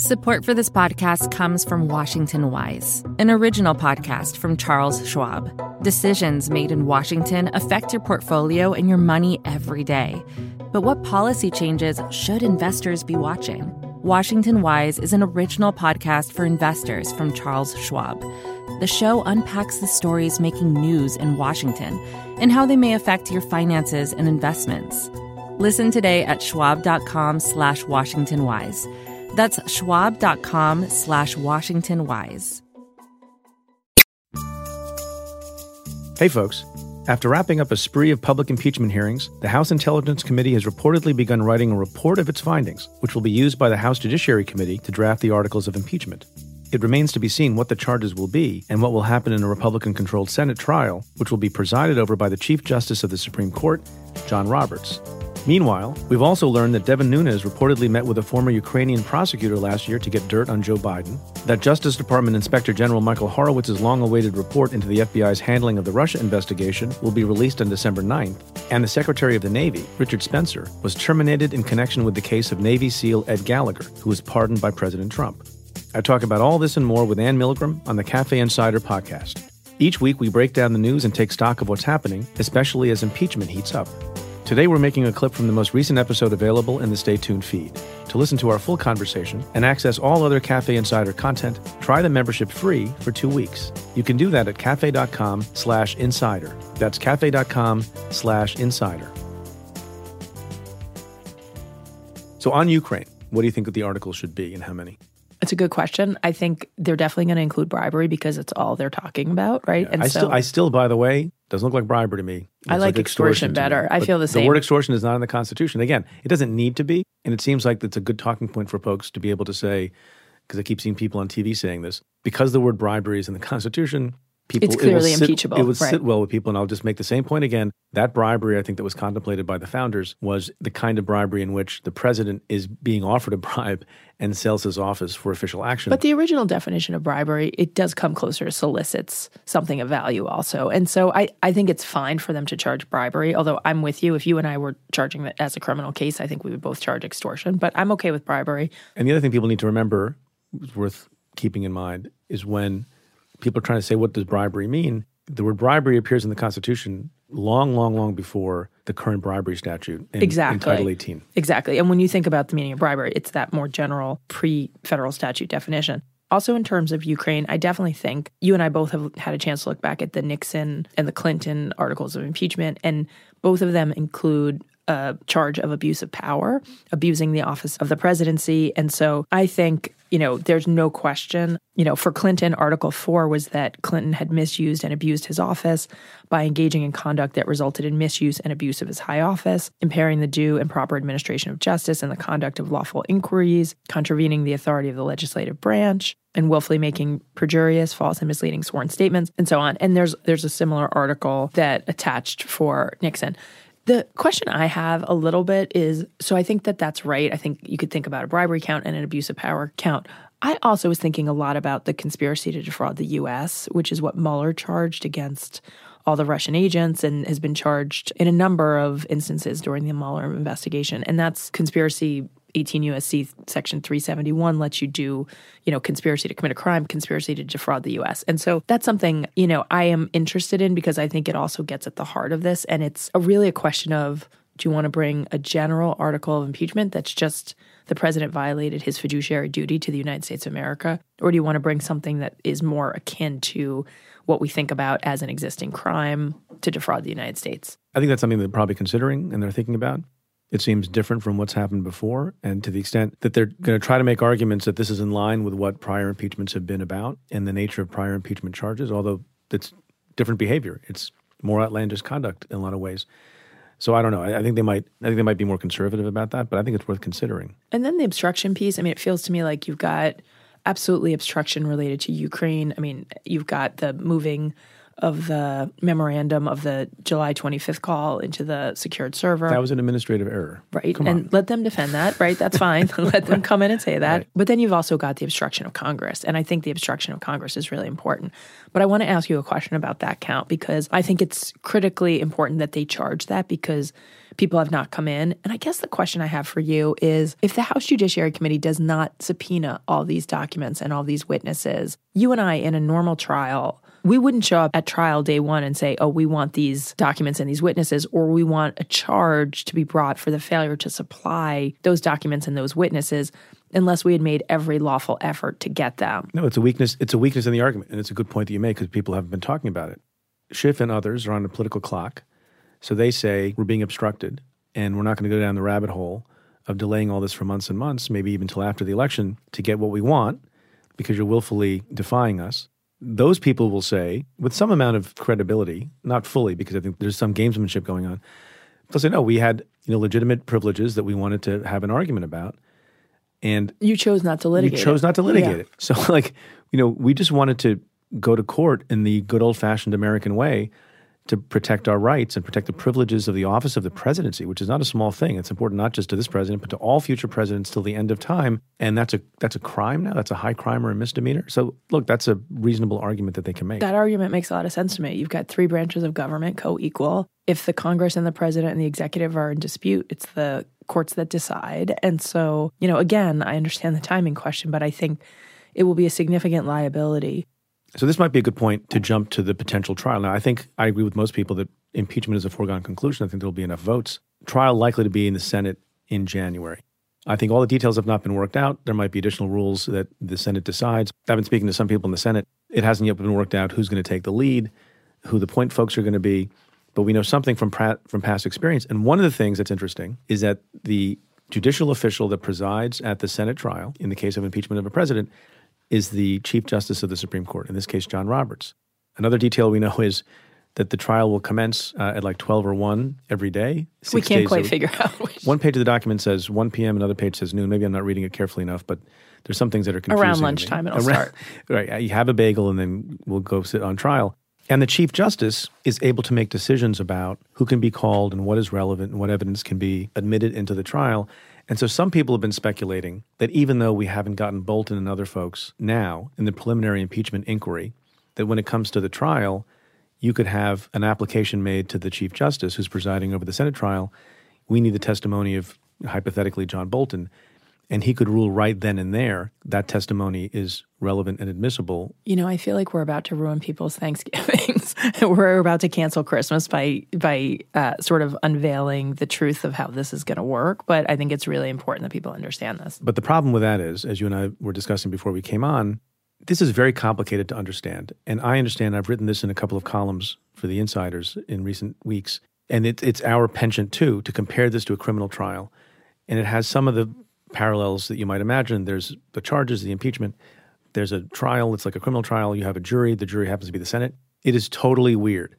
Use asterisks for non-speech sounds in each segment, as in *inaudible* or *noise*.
Support for this podcast comes from Washington Wise, an original podcast from Charles Schwab. Decisions made in Washington affect your portfolio and your money every day. But what policy changes should investors be watching? Washington Wise is an original podcast for investors from Charles Schwab. The show unpacks the stories making news in Washington and how they may affect your finances and investments. Listen today at schwab.com slash Washington Wise. That's schwab.com slash Washington Wise. Hey, folks. After wrapping up a spree of public impeachment hearings, the House Intelligence Committee has reportedly begun writing a report of its findings, which will be used by the House Judiciary Committee to draft the articles of impeachment. It remains to be seen what the charges will be and what will happen in a Republican controlled Senate trial, which will be presided over by the Chief Justice of the Supreme Court, John Roberts. Meanwhile, we've also learned that Devin Nunes reportedly met with a former Ukrainian prosecutor last year to get dirt on Joe Biden, that Justice Department Inspector General Michael Horowitz's long awaited report into the FBI's handling of the Russia investigation will be released on December 9th, and the Secretary of the Navy, Richard Spencer, was terminated in connection with the case of Navy SEAL Ed Gallagher, who was pardoned by President Trump. I talk about all this and more with Anne Milgram on the Cafe Insider podcast. Each week, we break down the news and take stock of what's happening, especially as impeachment heats up. Today, we're making a clip from the most recent episode available in the Stay Tuned feed. To listen to our full conversation and access all other Cafe Insider content, try the membership free for two weeks. You can do that at cafe.com slash insider. That's cafe.com slash insider. So on Ukraine, what do you think the article should be and how many? It's a good question. I think they're definitely going to include bribery because it's all they're talking about, right? Yeah, and I so, still, I still, by the way, doesn't look like bribery to me. I like, like extortion, extortion better. I feel the same. The word extortion is not in the Constitution. Again, it doesn't need to be, and it seems like it's a good talking point for folks to be able to say, because I keep seeing people on TV saying this, because the word bribery is in the *laughs* Constitution, people it's clearly it impeachable. It would right. sit well with people, and I'll just make the same point again. That bribery, I think, that was contemplated by the founders was the kind of bribery in which the president is being offered a bribe and sells his office for official action. But the original definition of bribery, it does come closer to solicits something of value also. And so I, I think it's fine for them to charge bribery, although I'm with you. If you and I were charging it as a criminal case, I think we would both charge extortion, but I'm okay with bribery. And the other thing people need to remember, worth keeping in mind, is when people are trying to say, what does bribery mean? The word bribery appears in the Constitution long, long, long before the current bribery statute in, exactly. in Title 18. Exactly. And when you think about the meaning of bribery, it's that more general pre federal statute definition. Also, in terms of Ukraine, I definitely think you and I both have had a chance to look back at the Nixon and the Clinton articles of impeachment, and both of them include a charge of abuse of power, abusing the office of the presidency. And so I think, you know, there's no question, you know, for Clinton, Article 4 was that Clinton had misused and abused his office by engaging in conduct that resulted in misuse and abuse of his high office, impairing the due and proper administration of justice and the conduct of lawful inquiries, contravening the authority of the legislative branch, and willfully making perjurious, false, and misleading sworn statements, and so on. And there's there's a similar article that attached for Nixon. The question I have a little bit is so I think that that's right. I think you could think about a bribery count and an abuse of power count. I also was thinking a lot about the conspiracy to defraud the US, which is what Mueller charged against all the Russian agents and has been charged in a number of instances during the Mueller investigation. And that's conspiracy 18 USC section 371 lets you do, you know, conspiracy to commit a crime, conspiracy to defraud the US. And so that's something, you know, I am interested in because I think it also gets at the heart of this and it's a really a question of do you want to bring a general article of impeachment that's just the president violated his fiduciary duty to the United States of America or do you want to bring something that is more akin to what we think about as an existing crime to defraud the United States? I think that's something they're probably considering and they're thinking about. It seems different from what's happened before. And to the extent that they're going to try to make arguments that this is in line with what prior impeachments have been about and the nature of prior impeachment charges, although it's different behavior. It's more outlandish conduct in a lot of ways. So I don't know. I, think they might. I think they might be more conservative about that, but I think it's worth considering. And then the obstruction piece. I mean, it feels to me like you've got absolutely obstruction related to Ukraine. I mean, you've got the moving of the memorandum of the July 25th call into the secured server. That was an administrative error. Right. Come and on. let them defend that, right? That's fine. *laughs* let them come in and say that. Right. But then you've also got the obstruction of Congress. And I think the obstruction of Congress is really important. But I want to ask you a question about that count because I think it's critically important that they charge that because people have not come in. And I guess the question I have for you is if the House Judiciary Committee does not subpoena all these documents and all these witnesses, you and I in a normal trial, we wouldn't show up at trial day one and say, oh, we want these documents and these witnesses, or we want a charge to be brought for the failure to supply those documents and those witnesses unless we had made every lawful effort to get them. No, it's a weakness. It's a weakness in the argument, and it's a good point that you make because people haven't been talking about it. Schiff and others are on a political clock, so they say we're being obstructed, and we're not going to go down the rabbit hole of delaying all this for months and months, maybe even till after the election, to get what we want because you're willfully defying us. Those people will say, with some amount of credibility, not fully, because I think there's some gamesmanship going on. They'll say, no, we had you know legitimate privileges that we wanted to have an argument about, and You chose not to litigate. you chose not to litigate Yeah. it. *laughs* So, like, you know, we just wanted to go to court in the good old fashioned American way to protect our rights and protect the privileges of the office of the presidency, which is not a small thing. It's important not just to this president, but to all future presidents till the end of time. And that's a that's a crime now. That's a high crime or a misdemeanor. So, look, that's a reasonable argument that they can make. That argument makes a lot of sense to me. You've got three branches of government co equal. If the Congress and the president and the executive are in dispute, it's the courts that decide. And so, you know, again, I understand the timing question, but I think it will be a significant liability. So this might be a good point to jump to the potential trial. Now, I think I agree with most people that impeachment is a foregone conclusion. I think there will be enough votes. Trial likely to be in the Senate in January. I think all the details have not been worked out. There might be additional rules that the Senate decides. I've been speaking to some people in the Senate. It hasn't yet been worked out who's going to take the lead, who the point folks are going to be. But we know something from pra- from past experience. And one of the things that's interesting is that the judicial official that presides at the Senate trial in the case of impeachment of a president is the Chief Justice of the Supreme Court, in this case, John Roberts. Another detail we know is that the trial will commence uh, at like 12 or 1 every day. we can't quite figure out which. One page of the document says 1 p.m., another page says noon. Maybe I'm not reading it carefully enough, but there's some things that are confusing. me. lunchtime it'll Around- start. *laughs* Right. You have a bagel and then we'll go sit on trial. And the Chief Justice is able to make decisions about who can be called and what is relevant and what evidence can be admitted into the trial. And so some people have been speculating that even though we haven't gotten Bolton and other folks now in the preliminary impeachment inquiry, that when it comes to the trial, you could have an application made to the Chief Justice who's presiding over the Senate trial. We need the testimony of hypothetically John Bolton, and he could rule right then and there that testimony is relevant and admissible. You know, I feel like we're about to ruin people's Thanksgivings. *laughs* we're about to cancel Christmas by by uh, sort of unveiling the truth of how this is going to work. But I think it's really important that people understand this. But the problem with that is, as you and I were discussing before we came on, this is very complicated to understand. And I understand I've written this in a couple of columns for the insiders in recent weeks. And it, it's our penchant, too, to compare this to a criminal trial. And it has some of the parallels that you might imagine. There's the charges, the impeachment. There's a trial. It's like a criminal trial. You have a jury. The jury happens to be the Senate. It is totally weird.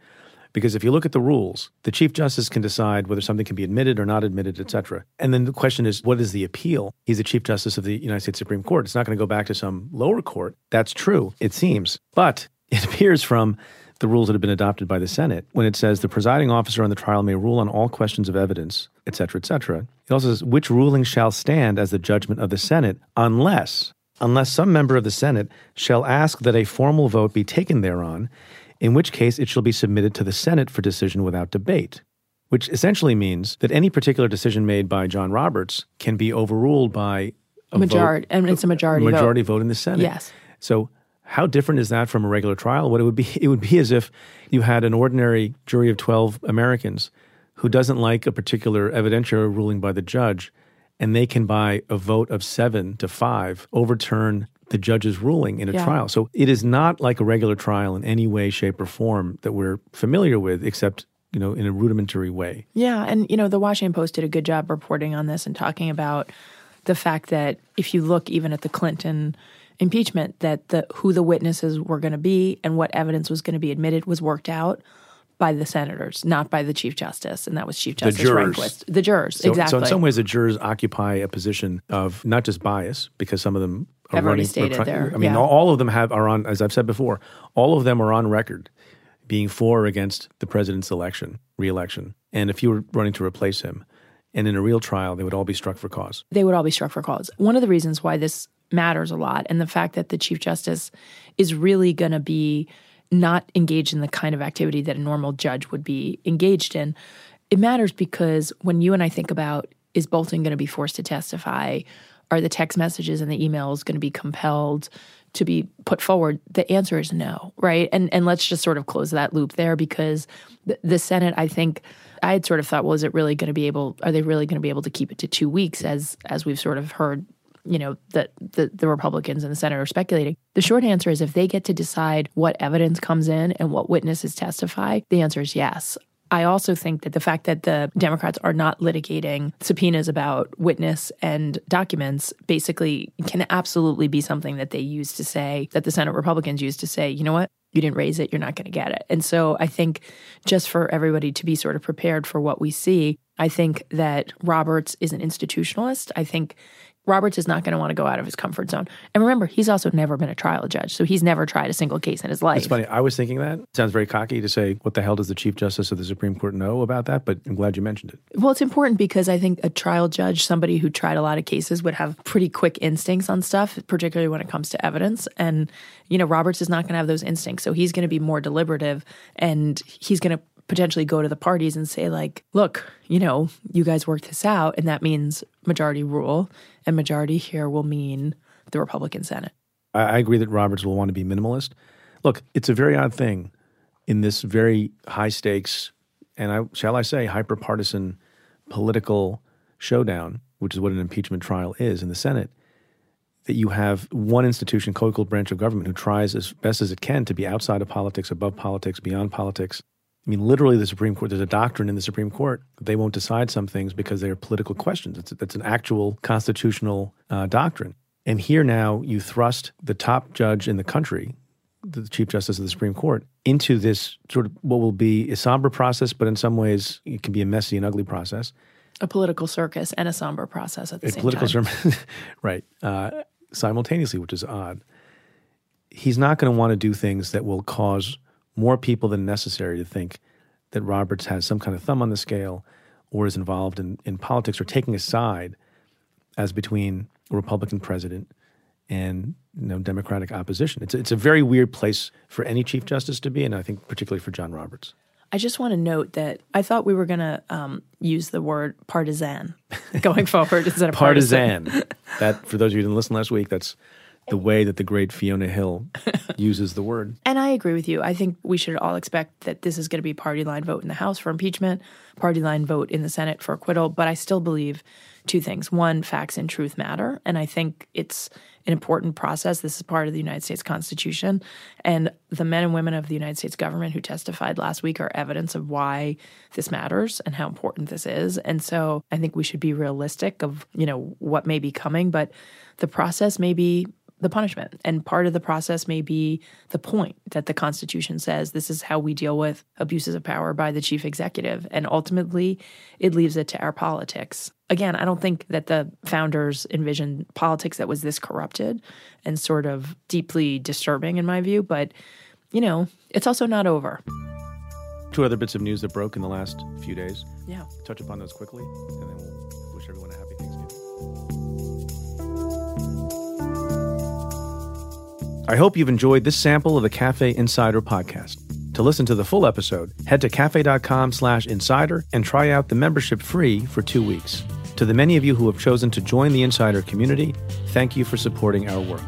Because if you look at the rules, the Chief Justice can decide whether something can be admitted or not admitted, et cetera. And then the question is, what is the appeal? He's the Chief Justice of the United States Supreme Court. It's not going to go back to some lower court. That's true, it seems. But it *laughs* appears from the rules that have been adopted by the Senate when it says the presiding officer on the trial may rule on all questions of evidence, et cetera, et cetera. It also says which ruling shall stand as the judgment of the Senate unless unless some member of the Senate shall ask that a formal vote be taken thereon, in which case it shall be submitted to the Senate for decision without debate. Which essentially means that any particular decision made by John Roberts can be overruled by a Majority, vote, and it's a majority, majority vote. vote in the Senate. Yes. So how different is that from a regular trial? What it would be, *laughs* it would be as if you had an ordinary jury of 12 Americans who doesn't like a particular evidentiary ruling by the judge, and they can, by a vote of seven to five, overturn the judge's ruling in a Yeah. trial. So it is not like a regular trial in any way, shape, or form that we're familiar with, except you know in a rudimentary way. Yeah, and you know, the Washington Post did a good job reporting on this and talking about the fact that if you look even at the Clinton impeachment, that the who the witnesses were going to be and what evidence was going to be admitted was worked out by the senators, not by the Chief Justice, and that was Chief Justice the jurors. Rehnquist. The jurors, So, exactly. so in some ways, the jurors occupy a position of not just bias because some of them are Have running. stated are try- their- I mean, yeah. all, all of them have are on, as I've said before, all of them are on record being for or against the president's election, reelection, and if you were running to replace him, and in a real trial, they would all be struck for cause. They would all be struck for cause. One of the reasons why this matters a lot, and the fact that the Chief Justice is really going to be not engaged in the kind of activity that a normal judge would be engaged in, it matters because when you and I think about is Bolton going to be forced to testify? Are the text messages and the emails going to be compelled to be put forward? The answer is no, right? And and let's just sort of close that loop there because the, the Senate, I think, I had sort of thought, well, is it really going to be able? Are they really going to be able to keep it to two weeks, as as we've sort of heard? You know that the, the Republicans in the Senate are speculating. The short answer is if they get to decide what evidence comes in and what witnesses testify, the answer is yes. I also think that the fact that the Democrats are not litigating subpoenas about witness and documents basically can absolutely be something that they use to say, that the Senate Republicans use to say, you know what? You didn't raise it, you're not going to get it. And so I think just for everybody to be sort of prepared for what we see, I think that Roberts is an institutionalist. I think Roberts is not going to want to go out of his comfort zone. And remember, he's also never been a trial judge, so he's never tried a single case in his life. It's funny. I was thinking that. It sounds very cocky to say, what the hell does the Chief Justice of the Supreme Court know about that? But I'm glad you mentioned it. Well, it's important because I think a trial judge, somebody who tried a lot of cases, would have pretty quick instincts on stuff, particularly when it comes to evidence. And, you know, Roberts is not going to have those instincts. So he's going to be more deliberative and he's going to potentially go to the parties and say like look you know you guys work this out and that means majority rule and majority here will mean the republican senate I agree that Roberts will want to be minimalist. Look, it's a very odd thing in this very high stakes and I shall I say hyper partisan political showdown, which is what an impeachment trial is in the Senate, that you have one institution, co-equal branch of government, who tries as best as it can to be outside of politics, above politics, beyond politics. I mean, literally, the Supreme Court. There's a doctrine in the Supreme Court that they won't decide some things because they are political questions. It's it's an actual constitutional uh, doctrine. And here now, you thrust the top judge in the country, the Chief Justice of the Supreme Court, into this sort of what will be a somber process, but in some ways it can be a messy and ugly process. a political circus and a somber process at the a same political time sermon, *laughs* right? Uh, simultaneously, which is odd. He's not going to want to do things that will cause more people than necessary to think that Roberts has some kind of thumb on the scale or is involved in, in politics or taking a side as between a Republican president and you know, Democratic opposition. It's, it's a very weird place for any Chief Justice to be, and I think particularly for John Roberts. I just want to note that I thought we were going to um, use the word partisan *laughs* going forward instead of partisan. Partisan. that, for those of you who didn't listen last week, that's the way that the great Fiona Hill *laughs* uses the word. And I agree with you. I think we should all expect that this is going to be party line vote in the House for impeachment, party line vote in the Senate for acquittal. But I still believe two things. One, facts and truth matter. And I think it's an important process. This is part of the United States Constitution. And the men and women of the United States government who testified last week are evidence of why this matters and how important this is. And so I think we should be realistic of, you know, what may be coming, but the process may be the punishment. And part of the process may be the point that the Constitution says this is how we deal with abuses of power by the chief executive. And ultimately, it leaves it to our politics. Again, I don't think that the founders envisioned politics that was this corrupted and sort of deeply disturbing, in my view. But, you know, it's also not over. Two other bits of news that broke in the last few days. Yeah. Touch upon those quickly, and then we'll wish everyone a happy Thanksgiving. I hope you've enjoyed this sample of the Cafe Insider podcast. To listen to the full episode, head to cafe.com slash insider and try out the membership free for two weeks. To the many of you who have chosen to join the Insider community, thank you for supporting our work.